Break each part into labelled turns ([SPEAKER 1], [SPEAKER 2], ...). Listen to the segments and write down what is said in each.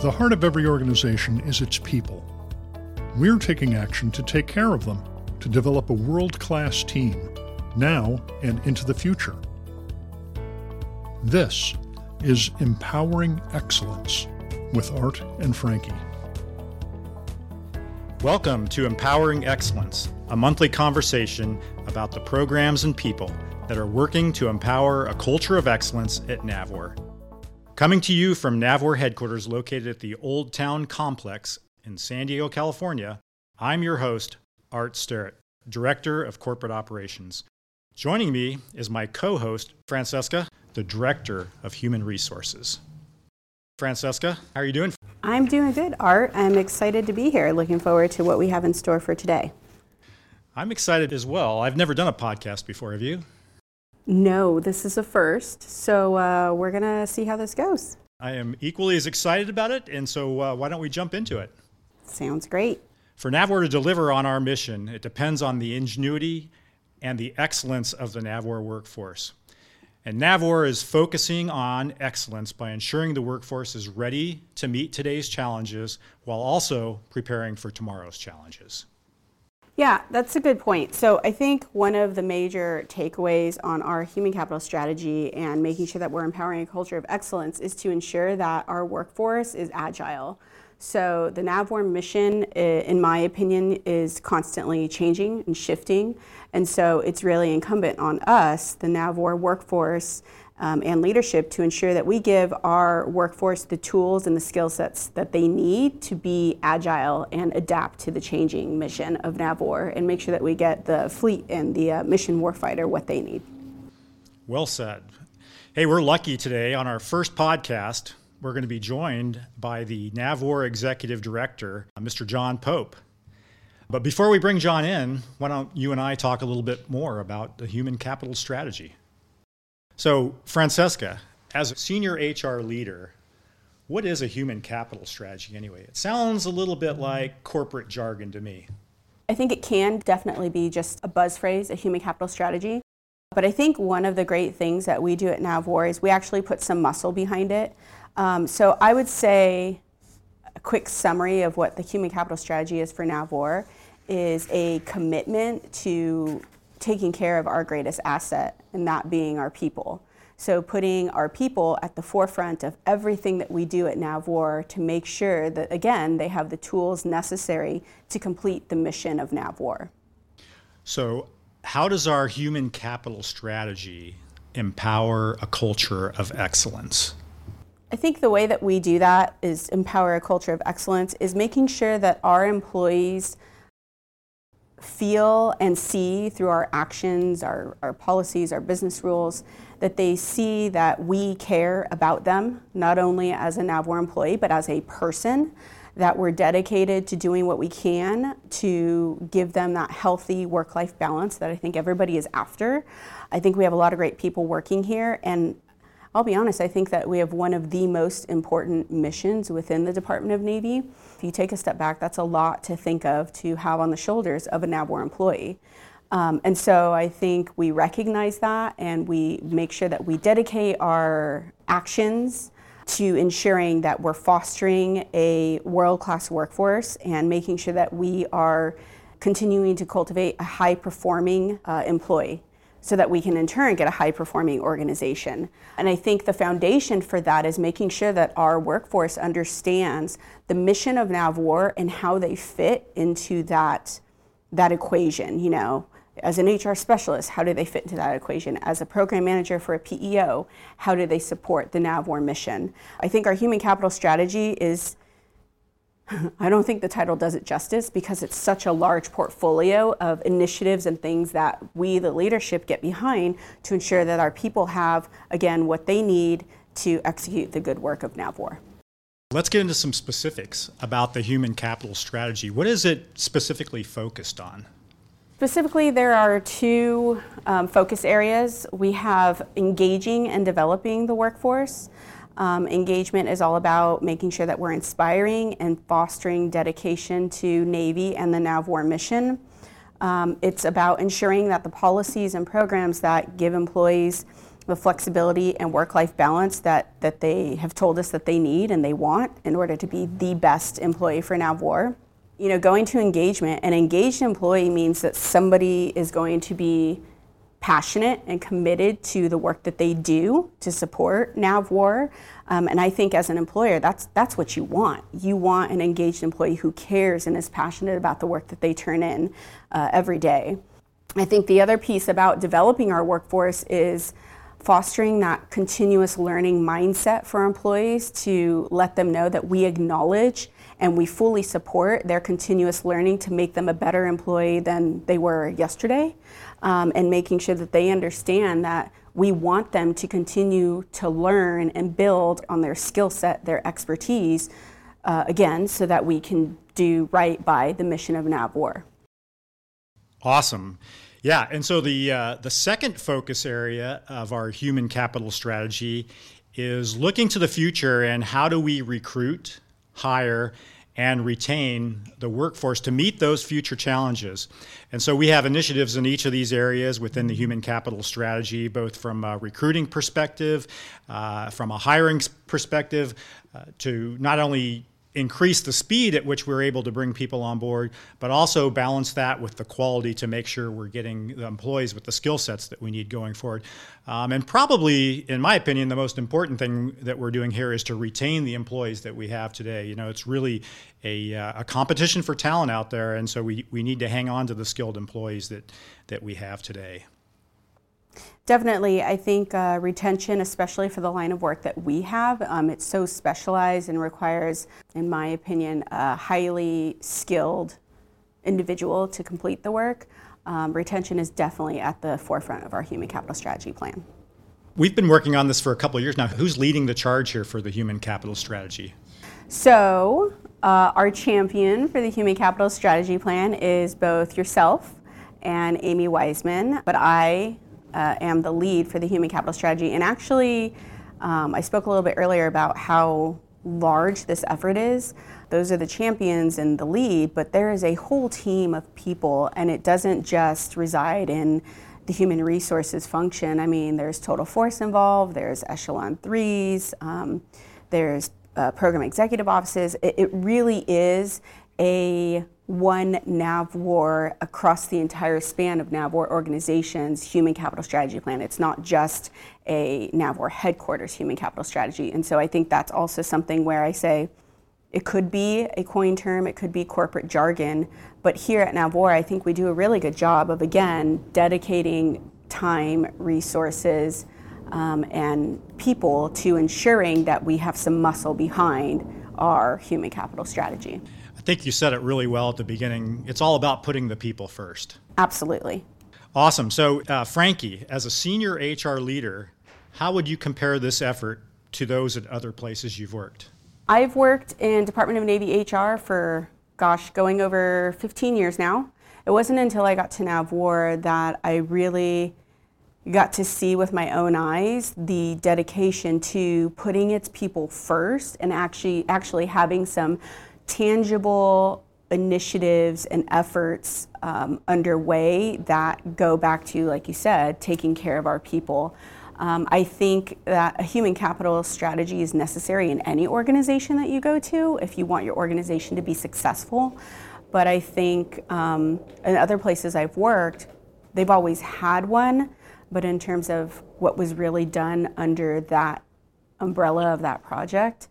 [SPEAKER 1] The heart of every organization is its people. We're taking action to take care of them, to develop a world class team, now and into the future. This is Empowering Excellence with Art and Frankie.
[SPEAKER 2] Welcome to Empowering Excellence, a monthly conversation about the programs and people that are working to empower a culture of excellence at NAVWAR. Coming to you from NAVWAR headquarters located at the Old Town Complex in San Diego, California, I'm your host, Art Sterrett, Director of Corporate Operations. Joining me is my co host, Francesca, the Director of Human Resources. Francesca, how are you doing?
[SPEAKER 3] I'm doing good, Art. I'm excited to be here. Looking forward to what we have in store for today.
[SPEAKER 2] I'm excited as well. I've never done a podcast before, have you?
[SPEAKER 3] No, this is a first. So uh, we're going to see how this goes.
[SPEAKER 2] I am equally as excited about it, and so uh, why don't we jump into it?
[SPEAKER 3] Sounds great.
[SPEAKER 2] For NAVWAR to deliver on our mission, it depends on the ingenuity and the excellence of the NAVWAR workforce. And NAVWAR is focusing on excellence by ensuring the workforce is ready to meet today's challenges while also preparing for tomorrow's challenges.
[SPEAKER 3] Yeah, that's a good point. So I think one of the major takeaways on our human capital strategy and making sure that we're empowering a culture of excellence is to ensure that our workforce is agile. So the NAVWAR mission, in my opinion, is constantly changing and shifting. And so it's really incumbent on us, the NAVWAR workforce, um, and leadership to ensure that we give our workforce the tools and the skill sets that they need to be agile and adapt to the changing mission of NAVWAR and make sure that we get the fleet and the uh, mission warfighter what they need.
[SPEAKER 2] Well said. Hey, we're lucky today on our first podcast. We're going to be joined by the NAVWAR Executive Director, uh, Mr. John Pope. But before we bring John in, why don't you and I talk a little bit more about the human capital strategy? So, Francesca, as a senior HR leader, what is a human capital strategy anyway? It sounds a little bit like corporate jargon to me.
[SPEAKER 3] I think it can definitely be just a buzz phrase, a human capital strategy. But I think one of the great things that we do at NAVWAR is we actually put some muscle behind it. Um, so I would say a quick summary of what the human capital strategy is for NAVWAR is a commitment to taking care of our greatest asset, and that being our people. So, putting our people at the forefront of everything that we do at NAVWAR to make sure that, again, they have the tools necessary to complete the mission of NAVWAR.
[SPEAKER 2] So, how does our human capital strategy empower a culture of excellence?
[SPEAKER 3] I think the way that we do that is empower a culture of excellence is making sure that our employees feel and see through our actions, our, our policies, our business rules, that they see that we care about them, not only as a NAVWAR employee, but as a person, that we're dedicated to doing what we can to give them that healthy work life balance that I think everybody is after. I think we have a lot of great people working here, and I'll be honest, I think that we have one of the most important missions within the Department of Navy. If you take a step back, that's a lot to think of to have on the shoulders of a NAVWAR employee. Um, and so I think we recognize that and we make sure that we dedicate our actions to ensuring that we're fostering a world class workforce and making sure that we are continuing to cultivate a high performing uh, employee so that we can in turn get a high performing organization. And I think the foundation for that is making sure that our workforce understands the mission of NavWar and how they fit into that, that equation. You know, as an HR specialist, how do they fit into that equation? As a program manager for a PEO, how do they support the NavWar mission? I think our human capital strategy is I don't think the title does it justice because it's such a large portfolio of initiatives and things that we, the leadership, get behind to ensure that our people have, again, what they need to execute the good work of NAVWAR.
[SPEAKER 2] Let's get into some specifics about the human capital strategy. What is it specifically focused on?
[SPEAKER 3] Specifically, there are two um, focus areas. We have engaging and developing the workforce. Um, engagement is all about making sure that we're inspiring and fostering dedication to Navy and the NAVWAR mission. Um, it's about ensuring that the policies and programs that give employees the flexibility and work-life balance that, that they have told us that they need and they want in order to be the best employee for Navwar. You know, going to engagement, an engaged employee means that somebody is going to be passionate and committed to the work that they do to support NAVWAR. Um, and I think as an employer, that's, that's what you want. You want an engaged employee who cares and is passionate about the work that they turn in uh, every day. I think the other piece about developing our workforce is fostering that continuous learning mindset for employees to let them know that we acknowledge and we fully support their continuous learning to make them a better employee than they were yesterday um, and making sure that they understand that we want them to continue to learn and build on their skill set, their expertise, uh, again, so that we can do right by the mission of NAVWAR.
[SPEAKER 2] Awesome. Yeah, and so the uh, the second focus area of our human capital strategy is looking to the future and how do we recruit, hire, and retain the workforce to meet those future challenges. And so we have initiatives in each of these areas within the human capital strategy, both from a recruiting perspective, uh, from a hiring perspective, uh, to not only increase the speed at which we're able to bring people on board, but also balance that with the quality to make sure we're getting the employees with the skill sets that we need going forward. Um, and probably, in my opinion, the most important thing that we're doing here is to retain the employees that we have today. You know, it's really a, uh, a competition for talent out there, and so we, we need to hang on to the skilled employees that, that we have today.
[SPEAKER 3] Definitely, I think uh, retention, especially for the line of work that we have, um, it's so specialized and requires, in my opinion, a highly skilled individual to complete the work. Um, retention is definitely at the forefront of our human capital strategy plan.
[SPEAKER 2] We've been working on this for a couple of years now. Who's leading the charge here for the human capital strategy?
[SPEAKER 3] So, uh, our champion for the human capital strategy plan is both yourself and Amy Wiseman, but I uh, am the lead for the human capital strategy. And actually, um, I spoke a little bit earlier about how large this effort is. Those are the champions and the lead, but there is a whole team of people, and it doesn't just reside in the human resources function. I mean, there's total force involved, there's echelon threes, um, there's uh, program executive offices. It, it really is a one NAVWAR across the entire span of NAVWAR organizations human capital strategy plan. It's not just a NAVWAR headquarters human capital strategy. And so I think that's also something where I say it could be a coin term, it could be corporate jargon, but here at NAVWAR, I think we do a really good job of, again, dedicating time, resources, um, and people to ensuring that we have some muscle behind our human capital strategy.
[SPEAKER 2] I think you said it really well at the beginning. It's all about putting the people first.
[SPEAKER 3] Absolutely.
[SPEAKER 2] Awesome. So, uh, Frankie, as a senior HR leader, how would you compare this effort to those at other places you've worked?
[SPEAKER 3] I've worked in Department of Navy HR for, gosh, going over 15 years now. It wasn't until I got to NAVWAR that I really got to see with my own eyes the dedication to putting its people first and actually actually having some tangible initiatives and efforts um, underway that go back to, like you said, taking care of our people. Um, I think that a human capital strategy is necessary in any organization that you go to if you want your organization to be successful. But I think um, in other places I've worked, they've always had one, but in terms of what was really done under that umbrella of that project,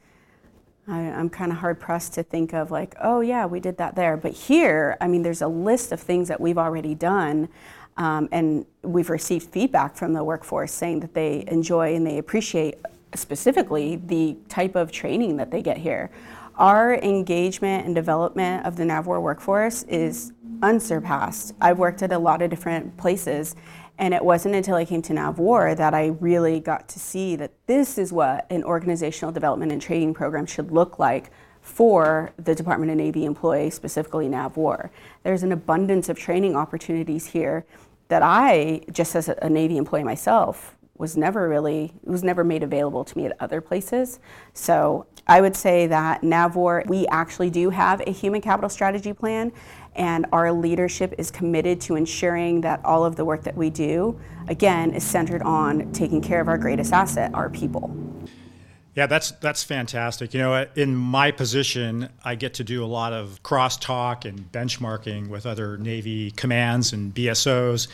[SPEAKER 3] I, am kind of hard pressed to think of like, oh yeah, we did that there. But here, I mean, there's a list of things that we've already done, um, and we've received feedback from the workforce saying that they enjoy and they appreciate specifically the type of training that they get here. Our engagement and development of the NAVWAR workforce is unsurpassed. I've worked at a lot of different places, and it wasn't until I came to NAVWAR that I really got to see that this is what an organizational development and training program should look like for the Department of Navy employee, specifically NAVWAR. There's an abundance of training opportunities here that I, just as a Navy employee myself, was never really was never made available to me at other places. So I would say that NAVWAR we actually do have a human capital strategy plan and our leadership is committed to ensuring that all of the work that we do again is centered on taking care of our greatest asset, our people.
[SPEAKER 2] Yeah, that's that's fantastic. You know, in my position, I get to do a lot of crosstalk and benchmarking with other Navy commands and BSOs.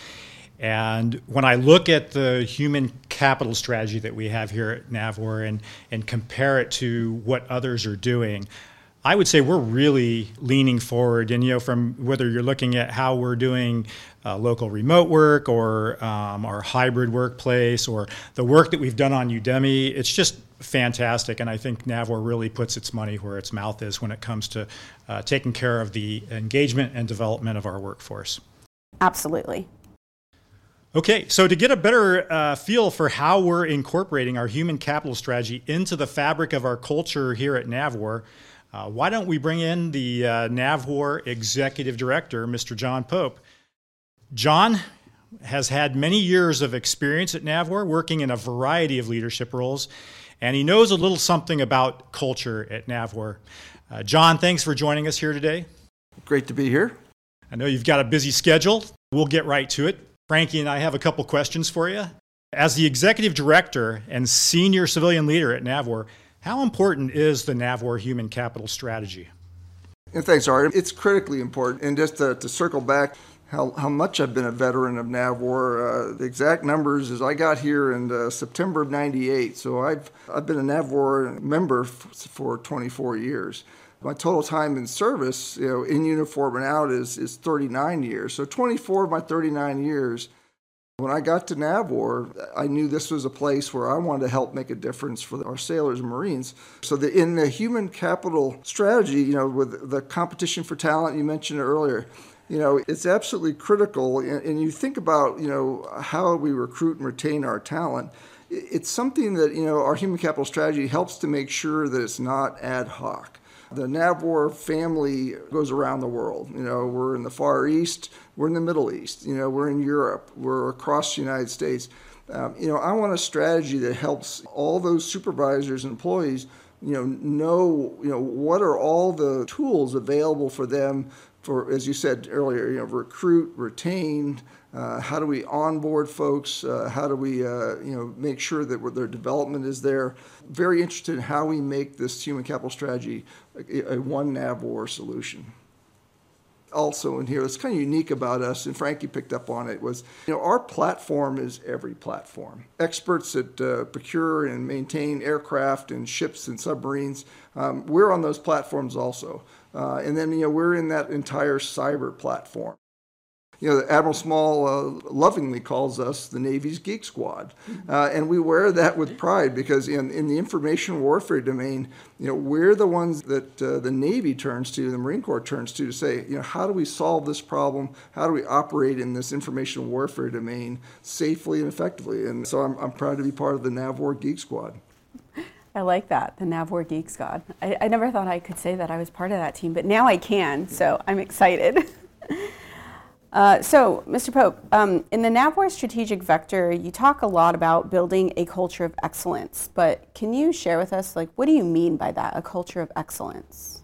[SPEAKER 2] And when I look at the human capital strategy that we have here at NAVWAR and, and compare it to what others are doing, I would say we're really leaning forward. And, you know, from whether you're looking at how we're doing uh, local remote work or um, our hybrid workplace or the work that we've done on Udemy, it's just fantastic. And I think NAVWAR really puts its money where its mouth is when it comes to uh, taking care of the engagement and development of our workforce.
[SPEAKER 3] Absolutely.
[SPEAKER 2] Okay, so to get a better uh, feel for how we're incorporating our human capital strategy into the fabric of our culture here at NAVWAR, uh, why don't we bring in the uh, NAVWAR Executive Director, Mr. John Pope? John has had many years of experience at NAVWAR, working in a variety of leadership roles, and he knows a little something about culture at NAVWAR. Uh, John, thanks for joining us here today.
[SPEAKER 4] Great to be here.
[SPEAKER 2] I know you've got a busy schedule. We'll get right to it. Frankie and I have a couple questions for you. As the executive director and senior civilian leader at NAVWAR, how important is the NAVWAR human capital strategy?
[SPEAKER 4] And thanks, Art. It's critically important. And just to, to circle back, how, how much I've been a veteran of NAVWAR. Uh, the exact numbers is I got here in uh, September of 98. So I've, I've been a NAVWAR member f- for 24 years. My total time in service, you know, in uniform and out is, is 39 years. So 24 of my 39 years. When I got to NAVWAR, I knew this was a place where I wanted to help make a difference for our sailors and Marines. So in the human capital strategy, you know, with the competition for talent you mentioned earlier, you know, it's absolutely critical. And you think about, you know, how we recruit and retain our talent. It's something that, you know, our human capital strategy helps to make sure that it's not ad hoc. The NAVWAR family goes around the world. You know, we're in the Far East, we're in the Middle East, you know, we're in Europe, we're across the United States. Um, you know, I want a strategy that helps all those supervisors and employees, you know, know, you know, what are all the tools available for them for, as you said earlier, you know, recruit, retain, uh, how do we onboard folks? Uh, how do we, uh, you know, make sure that their development is there? Very interested in how we make this human capital strategy a, a one NAVWAR solution. Also, in here, what's kind of unique about us, and Frankie picked up on it, was you know our platform is every platform. Experts that uh, procure and maintain aircraft and ships and submarines, um, we're on those platforms also. Uh, and then you know we're in that entire cyber platform. You know, Admiral Small uh, lovingly calls us the Navy's Geek Squad. Uh, and we wear that with pride because in, in the information warfare domain, you know, we're the ones that uh, the Navy turns to, the Marine Corps turns to, to say, you know, how do we solve this problem? How do we operate in this information warfare domain safely and effectively? And so I'm, I'm proud to be part of the NAVWAR Geek Squad.
[SPEAKER 3] I like that, the NAVWAR Geek Squad. I, I never thought I could say that I was part of that team, but now I can, so I'm excited. Uh, so, Mr. Pope, um, in the NAVWAR strategic vector, you talk a lot about building a culture of excellence, but can you share with us, like, what do you mean by that, a culture of excellence?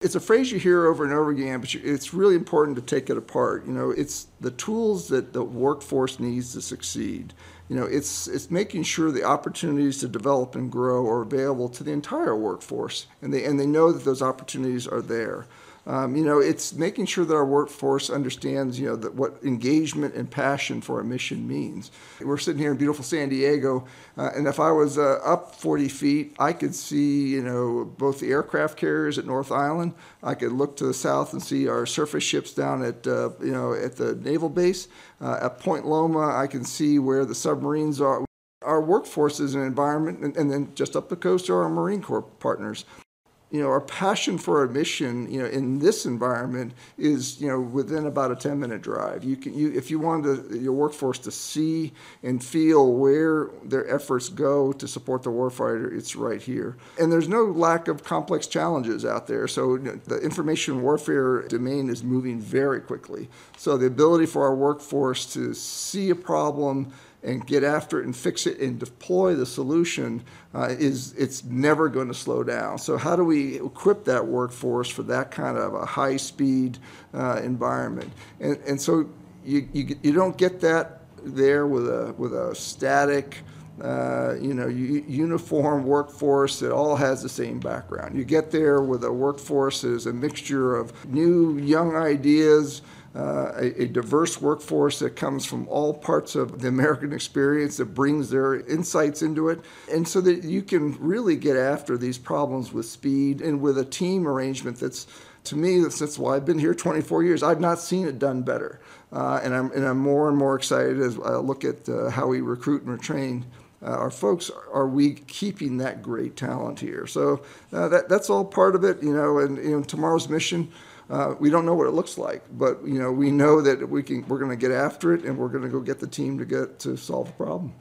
[SPEAKER 4] It's a phrase you hear over and over again, but it's really important to take it apart. You know, it's the tools that the workforce needs to succeed. You know, it's it's making sure the opportunities to develop and grow are available to the entire workforce, and they and they know that those opportunities are there. Um, you know, it's making sure that our workforce understands, you know, that what engagement and passion for a mission means. We're sitting here in beautiful San Diego, uh, and if I was uh, up 40 feet, I could see, you know, both the aircraft carriers at North Island. I could look to the south and see our surface ships down at, uh, you know, at the naval base. Uh, at Point Loma, I can see where the submarines are our workforce is an environment, and, and, then just up the coast are our Marine Corps partners you know, our passion for our mission, you know, in this environment is, you know, within about a 10 minute drive. You can, you, if you want your workforce to see and feel where their efforts go to support the warfighter, it's right here. And there's no lack of complex challenges out there. So you know, the information warfare domain is moving very quickly. So the ability for our workforce to see a problem and get after it and fix it and deploy the solution uh, is it's never going to slow down. So how do we equip that workforce for that kind of a high speed uh, environment? And, and so you, you, you don't get that there with a with a static uh, you know, uniform workforce that all has the same background. You get there with a workforce that is a mixture of new, young ideas, uh, a, a, diverse workforce that comes from all parts of the American experience that brings their insights into it. And so that you can really get after these problems with speed and with a team arrangement that's, to me, that's, that's why I've been here 24 years. I've not seen it done better. Uh, and, I'm, and I'm more and more excited as I look at uh, how we recruit and retrain uh, our folks, are we keeping that great talent here? So uh, that, that's all part of it, you know, and you know, tomorrow's mission, uh, we don't know what it looks like, but you know, we know that we can, we're going to get after it and we're going to go get the team to get to solve the problem.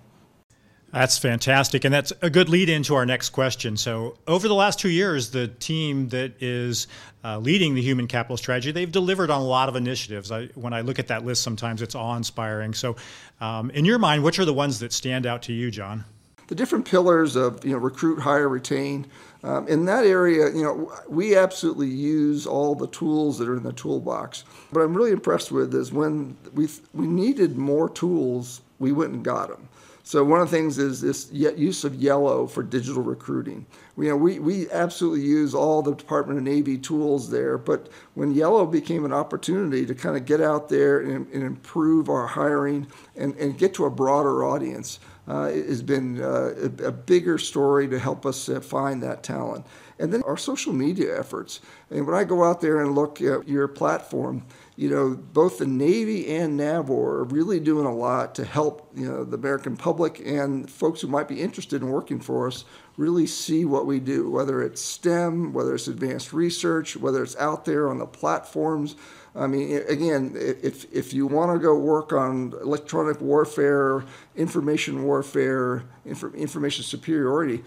[SPEAKER 2] That's fantastic. And that's a good lead into our next question. So, over the last two years, the team that is uh, leading the human capital strategy, they've delivered on a lot of initiatives. I, when I look at that list, sometimes it's awe inspiring. So, um, in your mind, which are the ones that stand out to you, John?
[SPEAKER 4] The different pillars of you know recruit, hire, retain. Um, in that area, you know, we absolutely use all the tools that are in the toolbox. What I'm really impressed with is when we we needed more tools, we went and got them. So one of the things is this use of Yello for digital recruiting. You know, we, we absolutely use all the Department of Navy tools there, but when Yello became an opportunity to kind of get out there and, and improve our hiring and, and get to a broader audience, uh, has been uh, a, a, bigger story to help us uh, find that talent. And then our social media efforts. And when I go out there and look at your platform, you know, both the Navy and NAVWAR are really doing a lot to help, you know, the American public and folks who might be interested in working for us really see what we do, whether it's STEM, whether it's advanced research, whether it's out there on the platforms. I mean, again, if, if you want to go work on electronic warfare, information warfare, information superiority,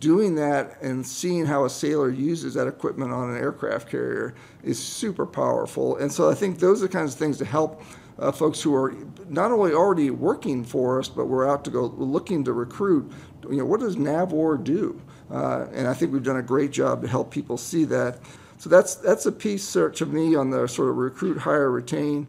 [SPEAKER 4] doing that and seeing how a sailor uses that equipment on an aircraft carrier is super powerful. And so I think those are the kinds of things to help uh, folks who are not only already working for us, but we're out to go looking to recruit. You know, what does NAVWAR do? Uh, and I think we've done a great job to help people see that. So that's that's a piece to me on the sort of recruit, hire, retain.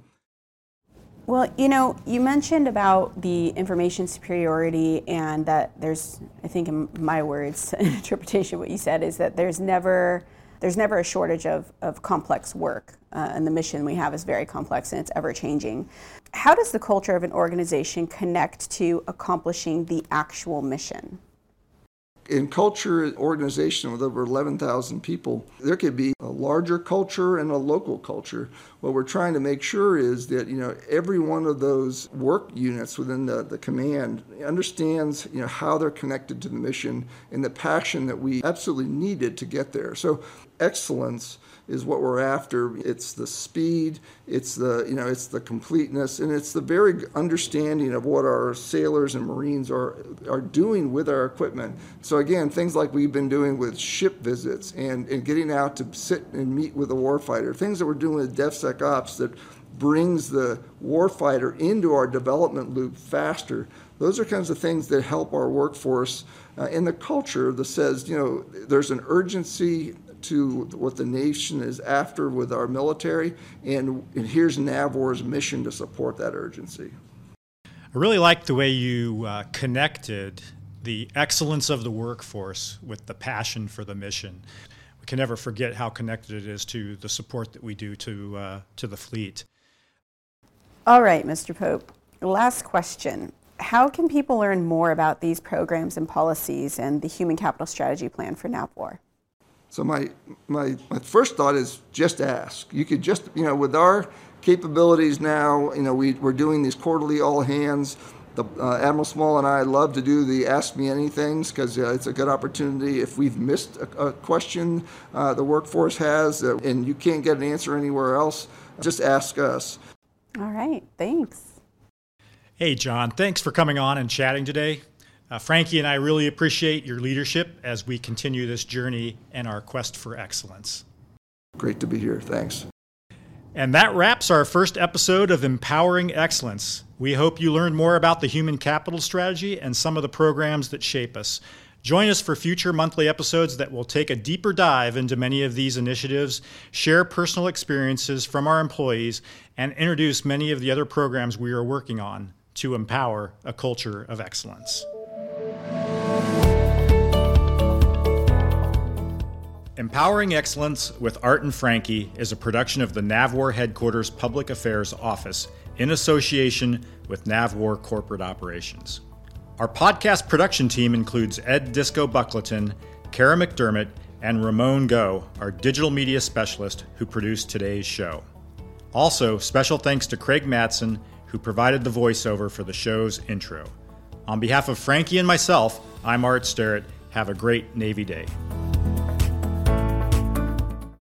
[SPEAKER 3] Well, you know, you mentioned about the information superiority and that there's, I think in my words, interpretation what you said is that there's never, there's never a shortage of, of complex work. Uh, and the mission we have is very complex and it's ever changing. How does the culture of an organization connect to accomplishing the actual mission?
[SPEAKER 4] in culture organization with over 11,000 people, there could be a larger culture and a local culture. What we're trying to make sure is that you know every one of those work units within the, the command understands you know how they're connected to the mission and the passion that we absolutely needed to get there. So excellence is what we're after. It's the speed, it's the you know, it's the completeness, and it's the very understanding of what our sailors and Marines are are doing with our equipment. So again, things like we've been doing with ship visits and, and getting out to sit and meet with a warfighter, things that we're doing with DevSecOps that brings the warfighter into our development loop faster. Those are kinds of things that help our workforce uh, in the culture that says, you know, there's an urgency to what the nation is after with our military, and, and here's NAVWAR's mission to support that urgency.
[SPEAKER 2] I really like the way you uh, connected the excellence of the workforce with the passion for the mission. We can never forget how connected it is to the support that we do to, uh, to the fleet.
[SPEAKER 3] All right, Mr. Pope. Last question. How can people learn more about these programs and policies and the Human Capital Strategy Plan for NAVWAR?
[SPEAKER 4] So my, my, my first thought is just ask. You could just, you know, with our capabilities now, you know, we, we're doing these quarterly all hands. The, uh, Admiral Small and I love to do the Ask Me Anythings because uh, it's a good opportunity. If we've missed a, a question uh, the workforce has uh, and you can't get an answer anywhere else, just ask us.
[SPEAKER 3] All right, thanks.
[SPEAKER 2] Hey, John, thanks for coming on and chatting today. Uh, Frankie and I really appreciate your leadership as we continue this journey and our quest for excellence.
[SPEAKER 4] Great to be here. Thanks.
[SPEAKER 2] And that wraps our first episode of Empowering Excellence. We hope you learned more about the human capital strategy and some of the programs that shape us. Join us for future monthly episodes that will take a deeper dive into many of these initiatives, share personal experiences from our employees, and introduce many of the other programs we are working on to empower a culture of excellence. Empowering Excellence with Art and Frankie is a production of the NAVWAR Headquarters Public Affairs Office in association with NAVWAR Corporate Operations. Our podcast production team includes Ed Disco Buckleton, Kara McDermott, and Ramon Go, our digital media specialist who produced today's show. Also, special thanks to Craig Matson, who provided the voiceover for the show's intro. On behalf of Frankie and myself, I'm Art Starrett. Have a great Navy Day.